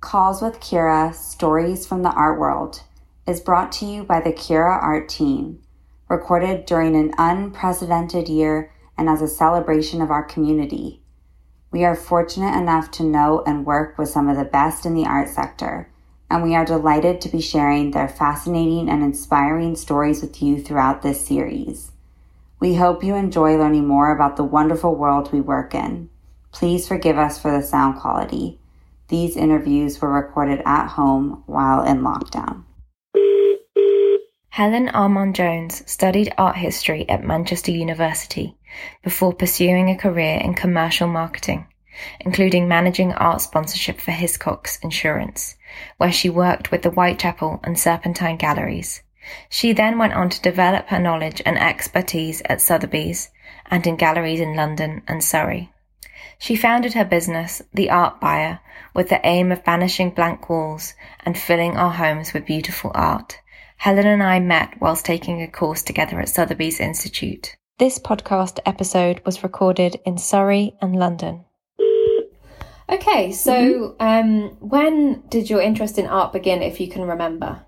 Calls with Cura Stories from the Art World is brought to you by the Cura Art Team, recorded during an unprecedented year and as a celebration of our community. We are fortunate enough to know and work with some of the best in the art sector, and we are delighted to be sharing their fascinating and inspiring stories with you throughout this series. We hope you enjoy learning more about the wonderful world we work in. Please forgive us for the sound quality. These interviews were recorded at home while in lockdown. Helen Armand Jones studied art history at Manchester University before pursuing a career in commercial marketing, including managing art sponsorship for Hiscox Insurance, where she worked with the Whitechapel and Serpentine galleries. She then went on to develop her knowledge and expertise at Sotheby's and in galleries in London and Surrey. She founded her business, The Art Buyer, with the aim of banishing blank walls and filling our homes with beautiful art. Helen and I met whilst taking a course together at Sotheby's Institute. This podcast episode was recorded in Surrey and London. Okay, so mm-hmm. um, when did your interest in art begin, if you can remember?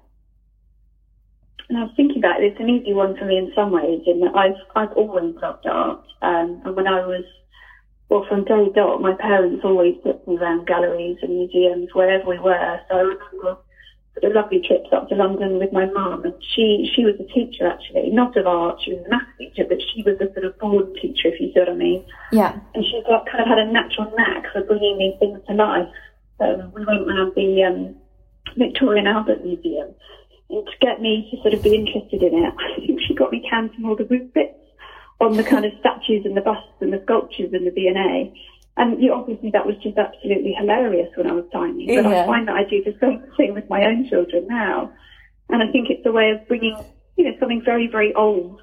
And I was thinking about it. It's an easy one for me in some ways, in that I've I've always loved art. Um, and when I was well, from day dot, my parents always took me around galleries and museums wherever we were. So I remember the lovely trips up to London with my mum, and she she was a teacher actually, not of art. She was a maths teacher, but she was a sort of born teacher, if you see what I mean. Yeah. And she got kind of had a natural knack for bringing these things to life. So we went around the um, Victoria and Albert Museum, and to get me to sort of be interested in it, I think she got me counting all the roof bits on the kind of statues and the busts and the sculptures in the V&A. And you obviously that was just absolutely hilarious when I was tiny. But yeah. I find that I do the same thing with my own children now. And I think it's a way of bringing, you know, something very, very old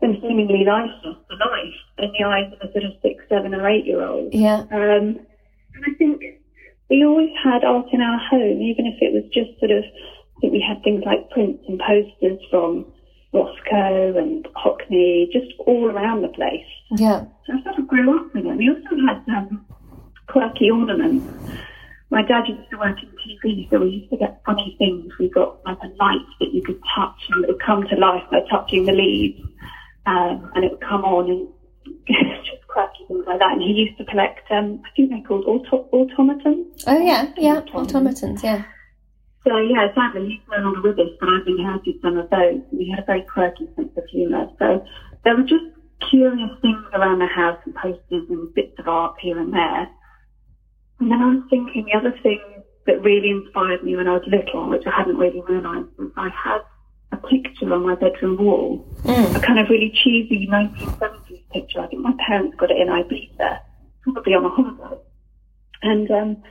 and seemingly lifeless to life in the eyes of a sort of six, seven or eight year old. Yeah. Um, and I think we always had art in our home, even if it was just sort of, I think we had things like prints and posters from Rothko and Hockney, just all around the place. Yeah. So I sort of grew up with it. We also had um, quirky ornaments. My dad used to work in TV, so we used to get funny things. We got like a light that you could touch and it would come to life by touching the leaves. Um, and it would come on and just quirky things like that. And he used to collect, um, I think they're called auto- automatons. Oh, yeah, yeah, automatons, yeah. So yeah, sadly he's no longer with us, but I've inherited some of those. We had a very quirky sense of humour. So there were just curious things around the house and posters and bits of art here and there. And then I was thinking the other thing that really inspired me when I was little, which I hadn't really realised, was I had a picture on my bedroom wall, mm. a kind of really cheesy 1970s picture. I think my parents got it in Ibiza, probably on a holiday. And um,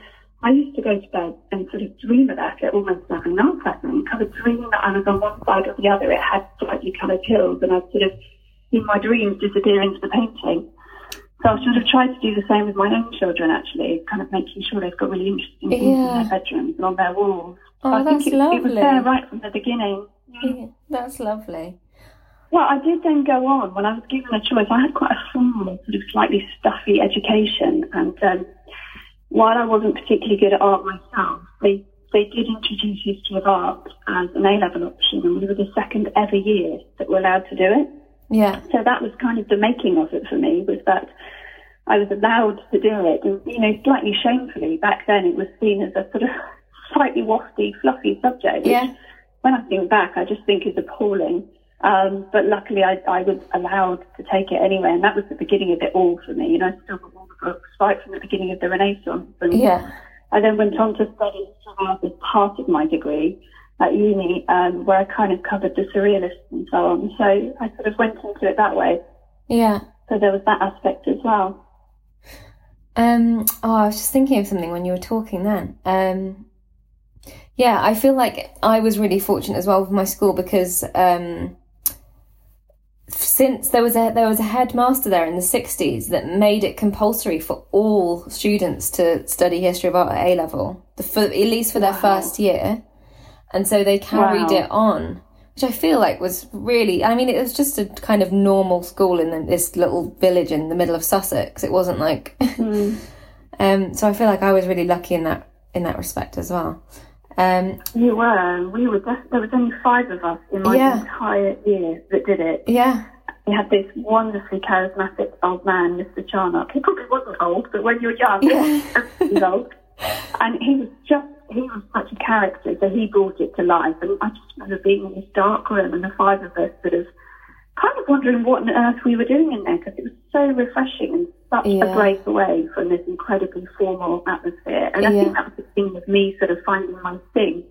I used to go to bed and sort of dream about it almost like a night pattern, kind of dream that I was on one side or the other. It had slightly coloured hills and I'd sort of, in my dreams, disappear into the painting. So I've sort of tried to do the same with my own children, actually, kind of making sure they've got really interesting things yeah. in their bedrooms and on their walls. Oh, I that's think it, lovely. it was there right from the beginning. Yeah, that's lovely. Well, I did then go on when I was given a choice. I had quite a formal, sort of slightly stuffy education, and um, while I wasn't particularly good at art myself, they they did introduce history of art as an A level option, and we were the second ever year that were allowed to do it. Yeah. So that was kind of the making of it for me was that I was allowed to do it, and you know, slightly shamefully back then it was seen as a sort of slightly wafty, fluffy subject. Yeah. When I think back, I just think is appalling. Um, but luckily, I, I was allowed to take it anyway, and that was the beginning of it all for me. You know, I still got all the books right from the beginning of the Renaissance. And yeah. I then went on to study art as part of my degree at uni, um, where I kind of covered the surrealists and so on. So I sort of went into it that way. Yeah. So there was that aspect as well. Um, oh, I was just thinking of something when you were talking then. Um, yeah, I feel like I was really fortunate as well with my school because um, since there was a there was a headmaster there in the 60s that made it compulsory for all students to study history of art at A level, the, for, at least for their wow. first year, and so they carried wow. it on, which I feel like was really. I mean, it was just a kind of normal school in this little village in the middle of Sussex. It wasn't like. Mm. um, so I feel like I was really lucky in that in that respect as well. Um, you were. We were. Def- there was only five of us in my yeah. entire year that did it. Yeah. We had this wonderfully charismatic old man, Mr. Charnock. He probably wasn't old, but when you're young, yeah. he's old. And he was just, he was such a character, so he brought it to life. And I just remember being in this dark room and the five of us sort of kind of wondering what on earth we were doing in there because it was so refreshing and such yeah. a break away from this incredibly formal atmosphere. And I yeah. think that was the thing with me sort of finding my thing.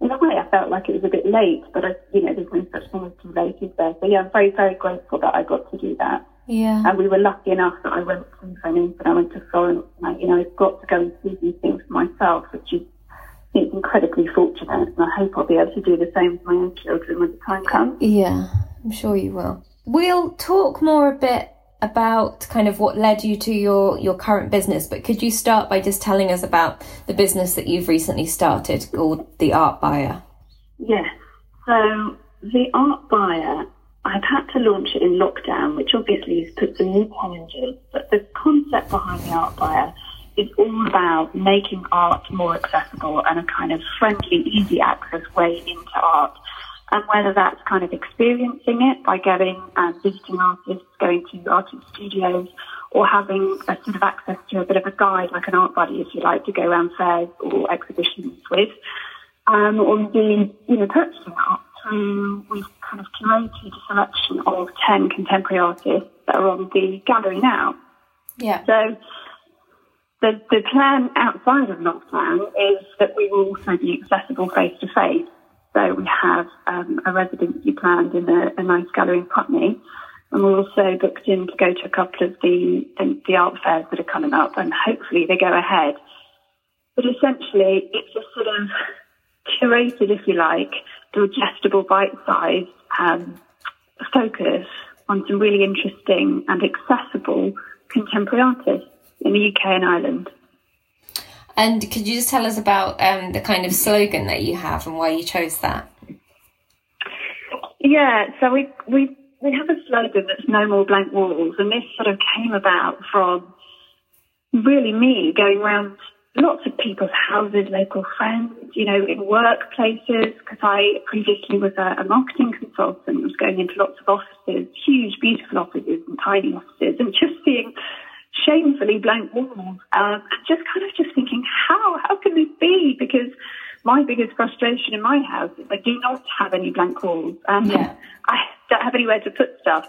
In a way, I felt like it was a bit late, but I, you know, there's no such thing as too late, is there? So yeah, I'm very, very grateful that I got to do that. Yeah. And we were lucky enough that I went to Venice and I went to Florence and I, you know, I've got to go and see these things for myself, which is it's incredibly fortunate, and I hope I'll be able to do the same with my own children when the time comes. Yeah, I'm sure you will. We'll talk more a bit about kind of what led you to your your current business, but could you start by just telling us about the business that you've recently started called The Art Buyer? Yes. So The Art Buyer, I've had to launch it in lockdown, which obviously has put some new challenges, but the concept behind The Art Buyer is all about making art more accessible and a kind of friendly, easy access way into art and whether that's kind of experiencing it by going and visiting artists, going to artist studios, or having a sort of access to a bit of a guide, like an art buddy, if you like, to go around fairs or exhibitions with, um, or doing, you know, purchasing art through, we've kind of curated a selection of 10 contemporary artists that are on the gallery now. Yeah. So the, the plan outside of lockdown is that we will also be accessible face to face. So we have um, a residency planned in a, a, nice gallery in Putney. And we're also booked in to go to a couple of the, the, art fairs that are coming up and hopefully they go ahead. But essentially, it's a sort of curated, if you like, digestible, bite-sized um, focus on some really interesting and accessible contemporary artists in the UK and Ireland. And could you just tell us about um, the kind of slogan that you have and why you chose that? Yeah, so we we we have a slogan that's no more blank walls, and this sort of came about from really me going around lots of people's houses, local friends, you know, in workplaces, because I previously was a, a marketing consultant, was going into lots of offices, huge, beautiful offices and tiny offices, and just seeing shamefully blank walls, um, and just kind of just thinking, how how can this be? Because my biggest frustration in my house is I do not have any blank walls, and yeah. I don't have anywhere to put stuff.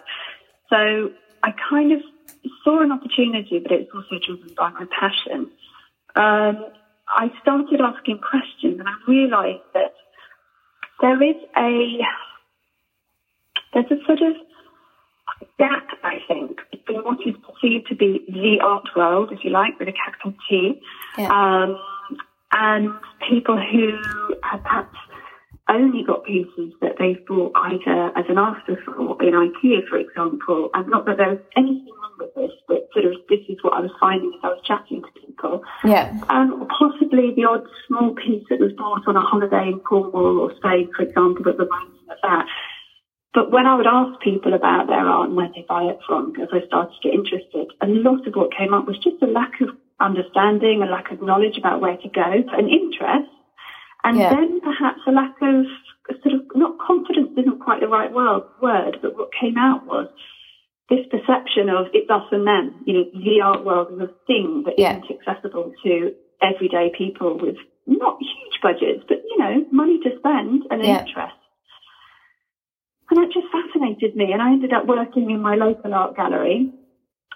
So I kind of saw an opportunity, but it's also driven by my passion. Um, I started asking questions, and I realised that there is a there's a sort of gap, I think, between what is perceived to be the art world, if you like, with a capital T, yeah. um, and people who have perhaps only got pieces that they've bought either as an afterthought in IKEA, for example, and not that there's anything wrong with this, but sort of this is what I was finding as I was chatting to people. Yeah. Um, possibly the odd small piece that was bought on a holiday in Cornwall or Spain, for example, but reminds me of that. But when I would ask people about their art and where they buy it from, as I started to get interested, a lot of what came up was just a lack of understanding, a lack of knowledge about where to go, an interest, and yeah. then perhaps a lack of sort of not confidence isn't quite the right word, word, but what came out was this perception of it's us and them. You know, the art world is a thing that yeah. not accessible to everyday people with not huge budgets, but you know, money to spend and yeah. interest. And that just fascinated me. And I ended up working in my local art gallery.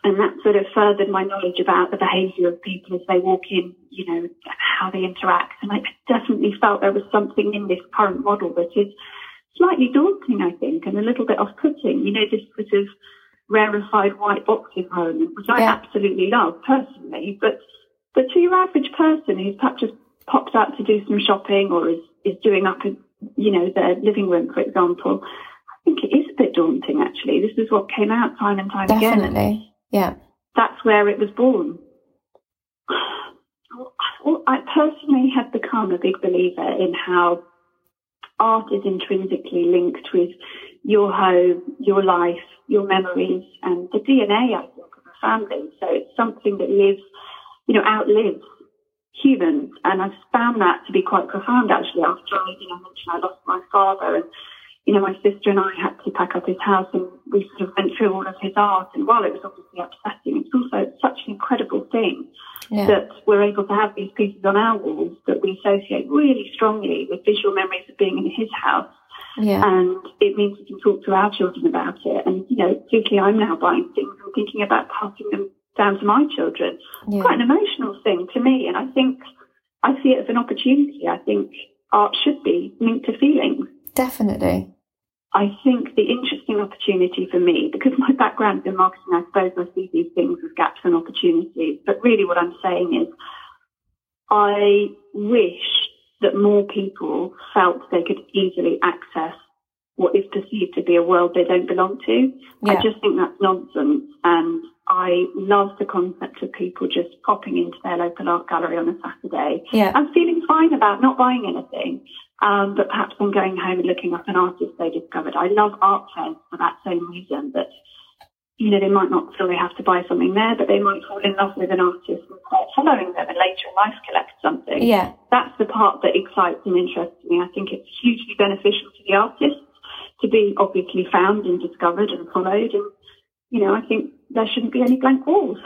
And that sort of furthered my knowledge about the behaviour of people as they walk in, you know, how they interact. And I definitely felt there was something in this current model that is slightly daunting, I think, and a little bit off-putting. You know, this sort of rarefied white box environment, which I absolutely love personally. But but to your average person who's perhaps just popped out to do some shopping or is, is doing up, a, you know, their living room, for example, I think it is a bit daunting, actually. This is what came out time and time Definitely. again. Definitely. Yeah. That's where it was born. I personally have become a big believer in how art is intrinsically linked with your home, your life, your memories, and the DNA, I of a family. So it's something that lives, you know, outlives humans. And I've found that to be quite profound, actually, after I, you know, mentioned I lost my father and you know, my sister and I had to pack up his house and we sort of went through all of his art. And while it was obviously upsetting, it's also such an incredible thing yeah. that we're able to have these pieces on our walls that we associate really strongly with visual memories of being in his house. Yeah. And it means we can talk to our children about it. And, you know, particularly I'm now buying things and thinking about passing them down to my children. Yeah. Quite an emotional thing to me. And I think I see it as an opportunity. I think art should be linked to feelings. Definitely. I think the interesting opportunity for me, because my background is in marketing, I suppose I see these things as gaps and opportunities. But really what I'm saying is I wish that more people felt they could easily access what is perceived to be a world they don't belong to. Yeah. I just think that's nonsense. And I love the concept of people just popping into their local art gallery on a Saturday yeah. and feeling fine about not buying anything um, but perhaps then going home and looking up an artist they discovered. I love art fairs for that same reason that, you know, they might not feel they have to buy something there, but they might fall in love with an artist and start following them and later in life collect something. Yeah. That's the part that excites and interests me. I think it's hugely beneficial to the artist to be obviously found and discovered and followed and, you know, I think there shouldn't be any blank walls.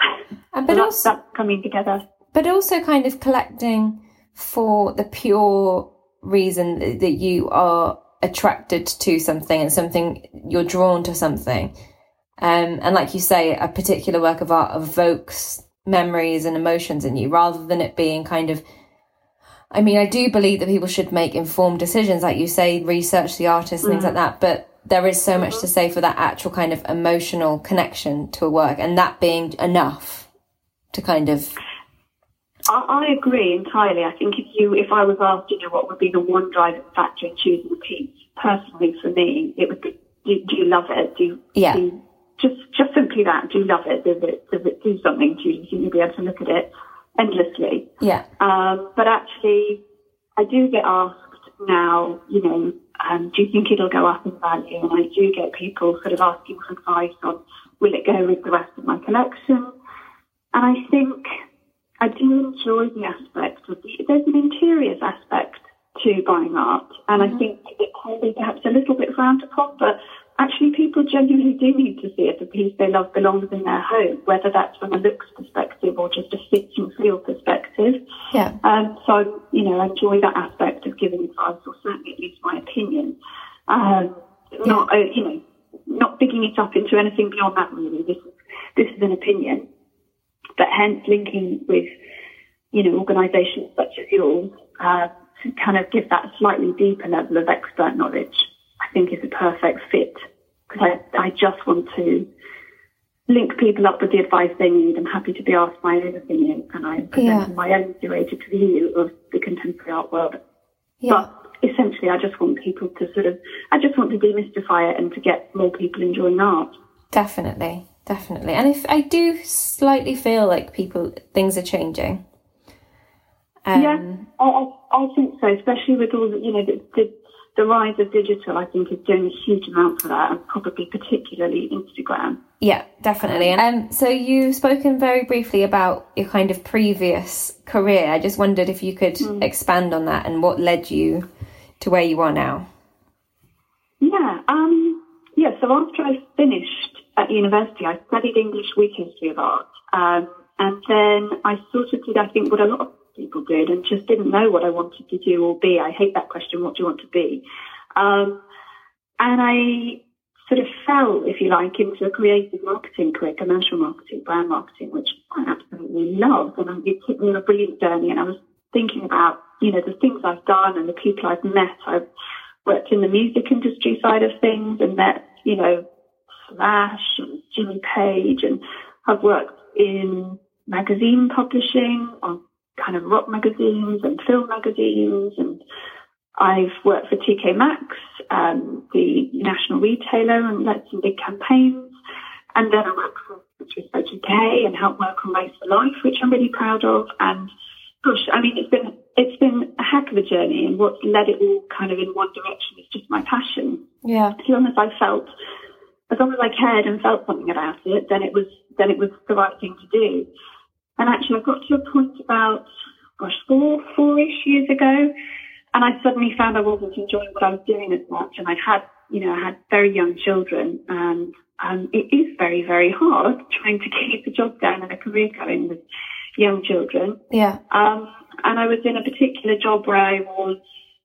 And but so also, that's, that's coming together. But also kind of collecting for the pure reason that you are attracted to something and something you're drawn to something. Um, and like you say, a particular work of art evokes memories and emotions in you rather than it being kind of I mean, I do believe that people should make informed decisions, like you say, research the artist, mm. things like that. But there is so much to say for that actual kind of emotional connection to a work, and that being enough to kind of I, I agree entirely. I think if you, if I was asked, you know, what would be the one driving factor in choosing a piece, personally for me, it would be, do, do you love it? Do you, yeah. Do you, just, just simply that. Do you love it? Does it, does it do something to you? Do you think you'll be able to look at it endlessly? Yeah. Um, but actually, I do get asked now, you know, um, do you think it'll go up in value? And I do get people sort of asking for advice on will it go with the rest of my collection? And I think I do enjoy the aspect of the, there's an interiors aspect to buying art, and mm-hmm. I think it can be perhaps a little bit frowned upon, but actually people genuinely do need to see if the piece they love belongs in their home, whether that's from a looks perspective or just a fit and feel perspective. Yeah. Um, so, you know, I enjoy that aspect of giving advice, or certainly at least my opinion. Um, yeah. Not, uh, you know, not bigging it up into anything beyond that really. This is, this is an opinion but hence linking with, you know, organisations such as yours uh, to kind of give that slightly deeper level of expert knowledge, I think is a perfect fit because I, I just want to link people up with the advice they need. I'm happy to be asked my own opinion and I'm presenting yeah. my own curated view of the contemporary art world. Yeah. But essentially, I just want people to sort of, I just want to demystify it and to get more people enjoying art. Definitely definitely. And if I do slightly feel like people things are changing. Um, yeah, I, I think so. Especially with all the you know the, the, the rise of digital, I think is doing a huge amount for that, and probably particularly Instagram. Yeah, definitely. And um, so you've spoken very briefly about your kind of previous career. I just wondered if you could mm. expand on that and what led you to where you are now. Yeah. Um. Yeah. So after I finished at university, I studied English with history of art. Um, and then I sort of did, I think, what a lot of people did and just didn't know what I wanted to do or be. I hate that question, what do you want to be? Um, and I sort of fell, if you like, into a creative marketing career, commercial marketing, brand marketing, which I absolutely love. And it took me on a brilliant journey. And I was thinking about, you know, the things I've done and the people I've met. I've worked in the music industry side of things and met, you know, Slash and Jimmy Page, and I've worked in magazine publishing on kind of rock magazines and film magazines, and I've worked for TK Maxx, um, the national retailer, and led some big campaigns. And then I worked for Research UK and helped work on Race for Life, which I'm really proud of. And gosh, I mean, it's been it's been a heck of a journey, and what's led it all kind of in one direction is just my passion. Yeah. As long as I felt, as long as I cared and felt something about it, then it was then it was the right thing to do. And actually, I got to a point about gosh, four four-ish years ago, and I suddenly found I wasn't enjoying what I was doing as much, and I had you know I had very young children, and um, it is very very hard trying to keep a job down and a career going with young children. Yeah. Um, and I was in a particular job where I was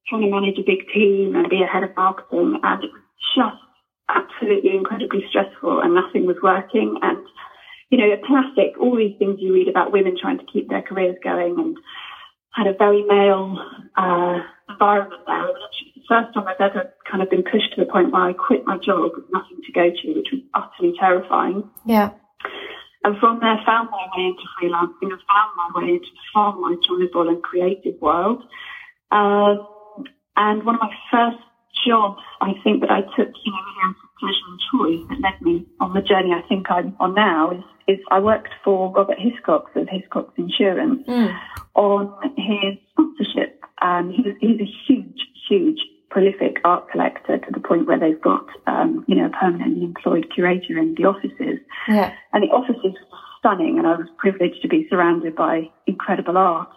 trying to manage a big team and be a head of marketing, and it was just absolutely incredibly stressful, and nothing was working. And you know, classic, all these things you read about women trying to keep their careers going, and had a very male uh, environment there. And actually, the first time I've ever kind of been pushed to the point where I quit my job with nothing to go to, which was utterly terrifying. Yeah. And from there, found my way into freelancing and found my way into the far more enjoyable and creative world. Um, and one of my first jobs, I think, that I took, you know, really out of pleasure and choice that led me on the journey I think I'm on now is, is I worked for Robert Hiscox of Hiscox Insurance Mm. on his sponsorship. Um, he's, he's a huge, huge, prolific art collector to the point where they've got, um, you know, a permanently employed curator in the offices. Yeah. And the offices were stunning, and I was privileged to be surrounded by incredible art.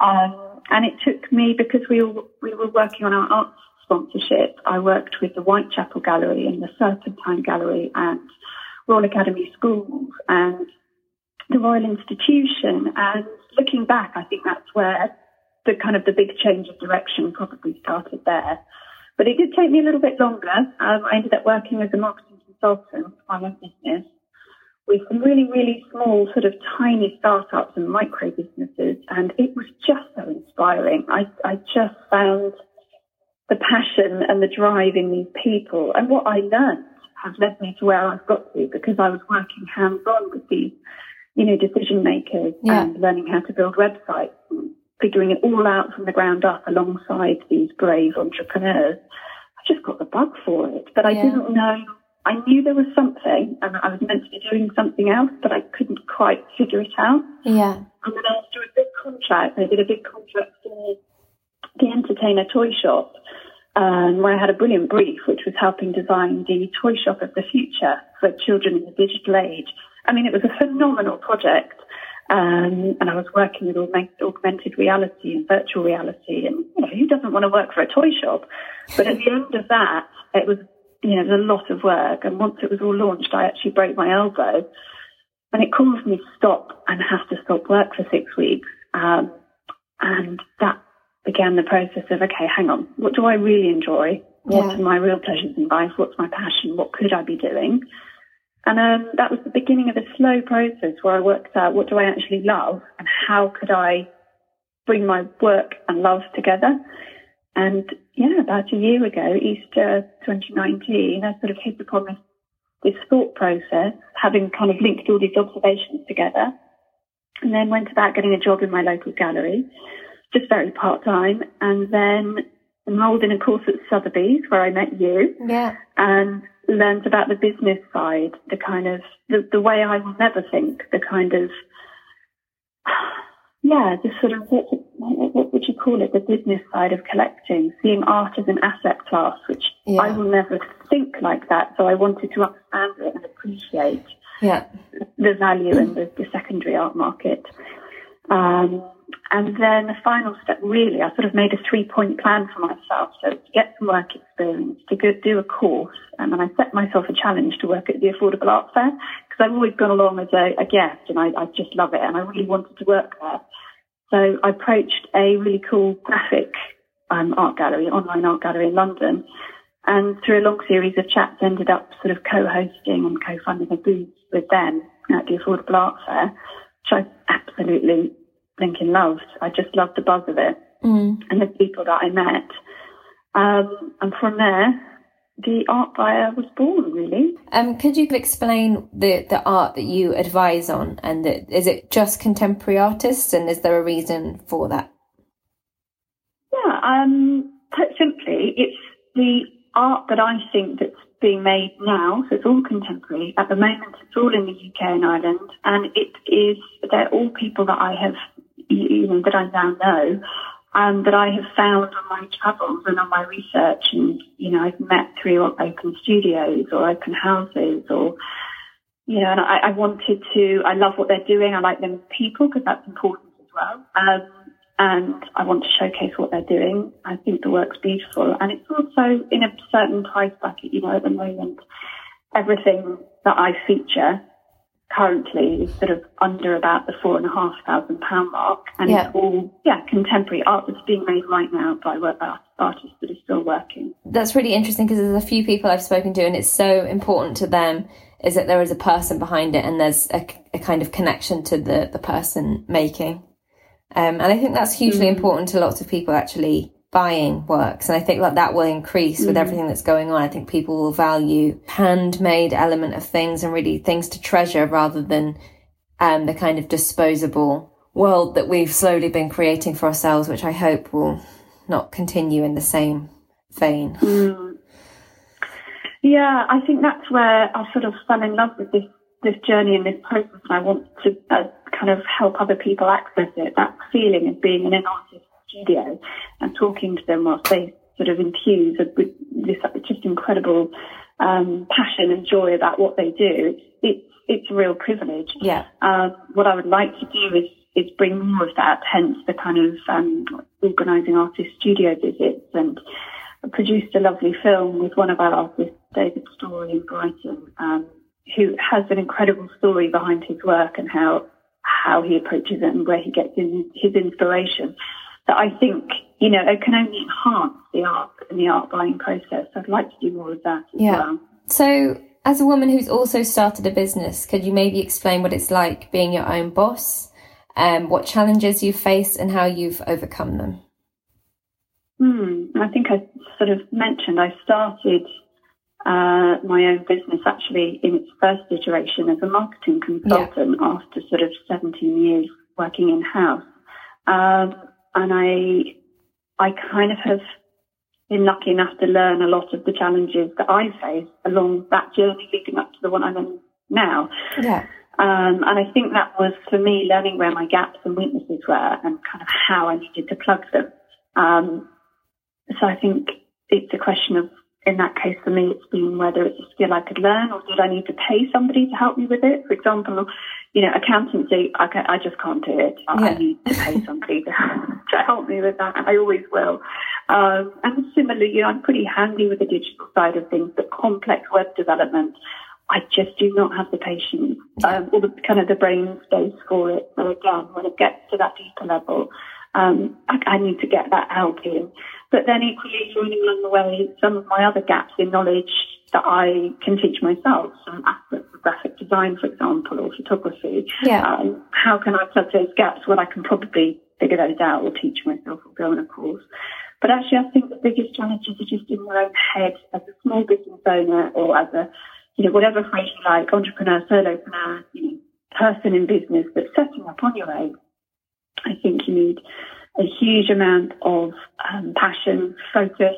Um, and it took me because we were, we were working on our art sponsorship. I worked with the Whitechapel Gallery and the Serpentine Gallery and Royal Academy Schools and the Royal Institution. And looking back, I think that's where the kind of the big change of direction probably started there. But it did take me a little bit longer. Um, I ended up working as a marketing consultant for my own business with some really, really small, sort of tiny startups and micro businesses. And it was just so inspiring. I, I just found the passion and the drive in these people. And what I learned has led me to where I've got to because I was working hands on with these, you know, decision makers Yeah. and learning how to build websites and figuring it all out from the ground up alongside these brave entrepreneurs. I just got the bug for it, but I Yeah. didn't know. I knew there was something and I was meant to be doing something else, but I couldn't quite figure it out. Yeah. And then after a big contract, I did a big contract for the Entertainer Toy Shop, um, where I had a brilliant brief, which was helping design the toy shop of the future for children in the digital age. I mean, it was a phenomenal project. Um, and I was working with augmented reality and virtual reality. And, you know, who doesn't want to work for a toy shop? But at the end of that, it was, you know, it was a lot of work. And once it was all launched, I actually broke my elbow and it caused me to stop and have to stop work for six weeks. Um, and that began the process of, okay, hang on, what do I really enjoy? What Yeah. are my real pleasures in life? What's my passion? What could I be doing? And um, that was the beginning of a slow process where I worked out what do I actually love and how could I bring my work and love together. And yeah, about a year ago, Easter 2019, I sort of hit upon this, this thought process, having kind of linked all these observations together, and then went about getting a job in my local gallery, just very part time, and then enrolled in a course at Sotheby's where I met you Yeah. and learned about the business side, the kind of the, the way I will never think, the kind of yeah, the sort of what, what would you call it? The business side of collecting, seeing art as an asset class, which Yeah. I will never think like that. So I wanted to understand it and appreciate Yeah. the value in the, the secondary art market. Um, and then the final step, really, I sort of made a three-point plan for myself. So to get some work experience, to go do a course, and then I set myself a challenge to work at the Affordable Art Fair because I've always gone along as a, a guest, and I, I just love it, and I really wanted to work there. So I approached a really cool graphic um, art gallery, online art gallery in London, and through a long series of chats, ended up sort of co-hosting and co-funding a booth with them at the Affordable Art Fair, which I absolutely blinking loved. I just loved the buzz of it Mm. and the people that I met. Um, and from there, the art buyer was born, really. Um, could you explain the, the art that you advise on, and the, is it just contemporary artists, and is there a reason for that? Yeah, um, put simply, it's the art that I think that's being made now, so it's all contemporary. At the moment, it's all in the UK and Ireland, and it is, they're all people that I have, you know, that I now know, and that I have found on my travels and on my research. And, you know, I've met through open studios or open houses or, you know, and I, I wanted to, I love what they're doing. I like them as people because that's important as well. Um, and I want to showcase what they're doing. I think the work's beautiful, and it's also in a certain price bracket. You know, at the moment, everything that I feature currently is sort of under about the four and a half thousand pound mark, and yeah. it's all yeah contemporary art that's being made right now by artists that are still working. That's really interesting because there's a few people I've spoken to, and it's so important to them is that there is a person behind it, and there's a, a kind of connection to the the person making. Um, and I think that's hugely mm. important to lots of people actually buying works. And I think that that will increase mm. with everything that's going on. I think people will value handmade element of things and really things to treasure rather than um, the kind of disposable world that we've slowly been creating for ourselves, which I hope will not continue in the same vein. Mm. Yeah, I think that's where I sort of fell in love with this this journey and this process, and I want to uh, kind of help other people access it. That feeling of being in an artist's studio and talking to them whilst they sort of infuse with this just incredible um, passion and joy about what they do. It's it's a real privilege. Yeah. Um, what I would like to do is is bring more of that, hence the kind of um, organising artist studio visits and I produced a lovely film with one of our artists, David Story in Brighton, um, who has an incredible story behind his work and how how he approaches it and where he gets his, his inspiration. That I think, you know, it can only enhance the art and the art buying process. I'd like to do more of that as yeah. well. So, as a woman who's also started a business, could you maybe explain what it's like being your own boss, um, what challenges you've faced, and how you've overcome them? Hmm. I think I sort of mentioned I started uh, my own business actually in its first iteration as a marketing consultant yeah. after sort of 17 years working in house. Um, and I, I kind of have been lucky enough to learn a lot of the challenges that I face along that journey leading up to the one I'm in now. Yeah. Um, and I think that was for me learning where my gaps and weaknesses were and kind of how I needed to plug them. Um, so I think it's a question of in that case, for me, it's been whether it's a skill I could learn or did I need to pay somebody to help me with it? For example, you know, accountancy, I, can, I just can't do it. I, need to pay somebody to, to help me with that. I always will. Um, and similarly, you know, I'm pretty handy with the digital side of things, but complex web development, I just do not have the patience um, or the kind of the brain space for it. So again, when it gets to that deeper level, um, I, I need to get that help in. But then equally learning along the way some of my other gaps in knowledge that I can teach myself, some aspects of graphic design, for example, or photography. Yeah. Um, how can I plug those gaps? Well, I can probably figure those out or teach myself or go on a course. But actually, I think the biggest challenges are just in your own head as a small business owner or as a, you know, whatever phrase you like, entrepreneur, solopreneur, you know, person in business, but setting up on your own. I think you need a huge amount of um, passion, focus,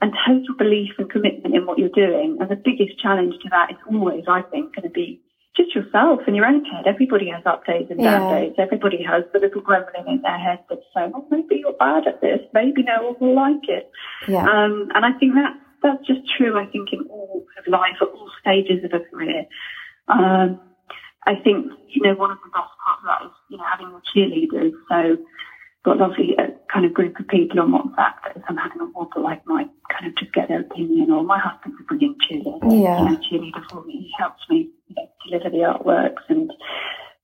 and total belief and commitment in what you're doing. And the biggest challenge to that is always, I think, going to be just yourself and your own head. Everybody has up days and down yeah. days. Everybody has the little grumbling in their head that's saying, "Oh, maybe you're bad at this. Maybe no one will like it." Yeah. Um, and I think that that's just true. I think in all of life, at all stages of a career. Um, I think you know one of the best parts of that is you know having your cheerleaders. So got a lovely uh, kind of group of people on WhatsApp that if I'm having a wobble, like might kind of just get their opinion. Or my husband's a brilliant cheerleader. Yeah. You know, cheerleader for me. He helps me you know, deliver the artworks and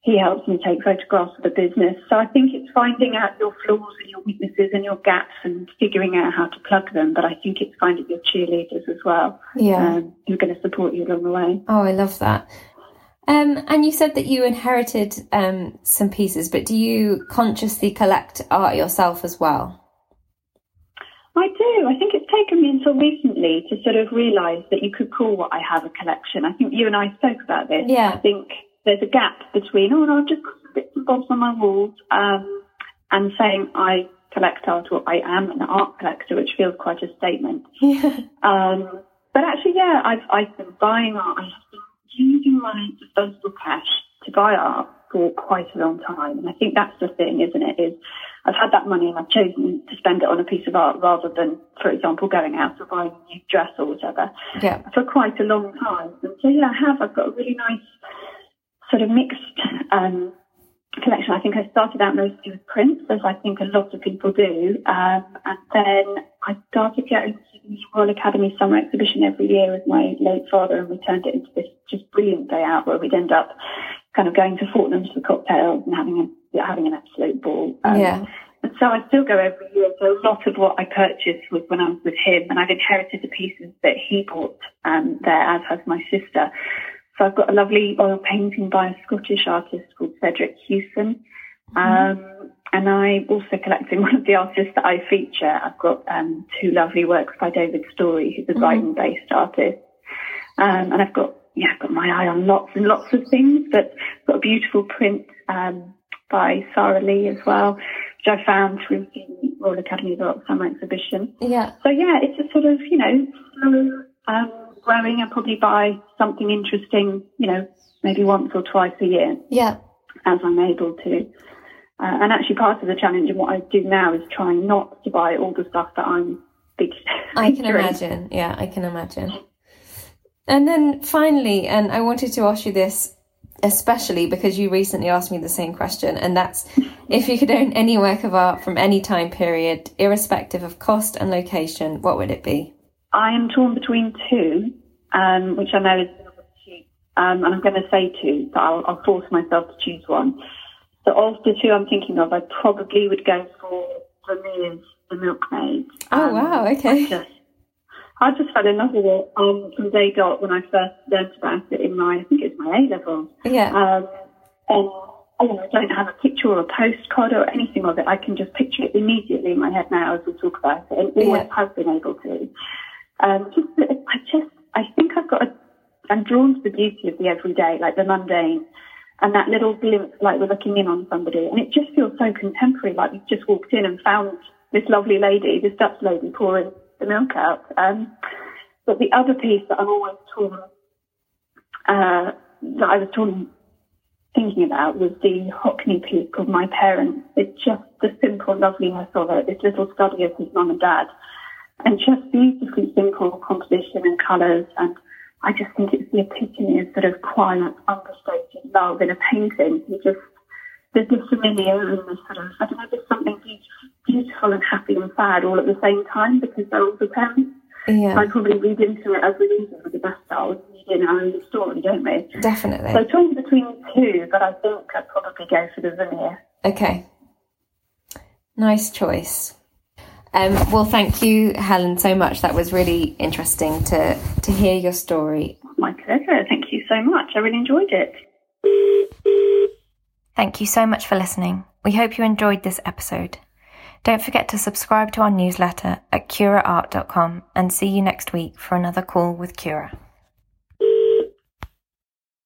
he helps me take photographs of the business. So I think it's finding out your flaws and your weaknesses and your gaps and figuring out how to plug them. But I think it's finding your cheerleaders as well. Yeah. Um, who are going to support you along the way. Oh, I love that. Um, and you said that you inherited um, some pieces, but do you consciously collect art yourself as well? I do. I think it's taken me until recently to sort of realise that you could call what I have a collection. I think you and I spoke about this. Yeah. I think there's a gap between, oh, no, I've just got bits and bobs on my walls, um, and saying I collect art, or I am an art collector, which feels quite a statement. Yeah. Um, but actually, yeah, I've I've been buying art. I have been using my disposable cash to buy art for quite a long time, and I think that's the thing, isn't it? Is I've had that money and I've chosen to spend it on a piece of art rather than, for example, going out or buying a new dress or whatever. Yeah. For quite a long time, and so yeah, I have. I've got a really nice sort of mixed um, collection. I think I started out mostly with prints, as I think a lot of people do. Um, and then I started getting to the Royal Academy Summer Exhibition every year with my late father, and we turned it into this just brilliant day out where we'd end up kind of going to Fortnum's for cocktails and having a, having an absolute ball. Um, yeah. And so I still go every year. So a lot of what I purchased was when I was with him, and I've inherited the pieces that he bought um, there, as has my sister. So I've got a lovely oil painting by a Scottish artist called Cedric Hewson. Mm-hmm. Um, and I'm also collecting one of the artists that I feature. I've got um, two lovely works by David Storey, who's a mm-hmm. Brighton-based artist. Um, and I've got, yeah, I've got my eye on lots and lots of things, but I've got a beautiful print um, by Sarah Lee as well, which I found through the Royal Academy of Art Summer Exhibition. Yeah. So yeah, it's a sort of, you know, slow, um, growing and probably buy something interesting, you know, maybe once or twice a year. Yeah. As I'm able to. Uh, and actually part of the challenge and what I do now is trying not to buy all the stuff that I'm big. I can imagine. Yeah, I can imagine. And then finally, and I wanted to ask you this especially because you recently asked me the same question, and that's if you could own any work of art from any time period, irrespective of cost and location, what would it be? I am torn between two, um, which I know is um, and I'm going to say two, but I'll, I'll, force myself to choose one. So of the two I'm thinking of, I probably would go for Vermeer's The Milkmaid. Oh um, wow, okay. I just, I just fell in love with it um, from day dot when I first learned about it in my, I think it's my A level. Yeah. Um, and oh, I don't have a picture or a postcard or anything of it. I can just picture it immediately in my head now as we talk about it, and always yeah. have been able to. Um, just, I just, I think I've got a, I'm drawn to the beauty of the everyday, like the mundane, and that little glimpse, like we're looking in on somebody, and it just feels so contemporary, like we've just walked in and found this lovely lady, this Dutch lady pouring the milk out. Um, but the other piece that I'm always torn, uh, that I was torn thinking about was the Hockney piece called My Parents. It's just the simple loveliness of it, this little study of his mum and dad and just beautifully simple composition and colours. And I just think it's the epitome of sort of quiet, understated love in a painting. You just, there's the familiar and the sort of, I don't know, there's something beautiful, and happy and sad all at the same time because they're all the parents. Yeah. So I probably read into it as we read it with the best style. We read in our own story, don't we? Definitely. So torn between two, but I think I'd probably go for the Vermeer. Okay. Nice choice. Um, well, thank you, Helen, so much. That was really interesting to, to hear your story. My pleasure. Thank you so much. I really enjoyed it. Thank you so much for listening. We hope you enjoyed this episode. Don't forget to subscribe to our newsletter at curaart.com and see you next week for another call with Cura.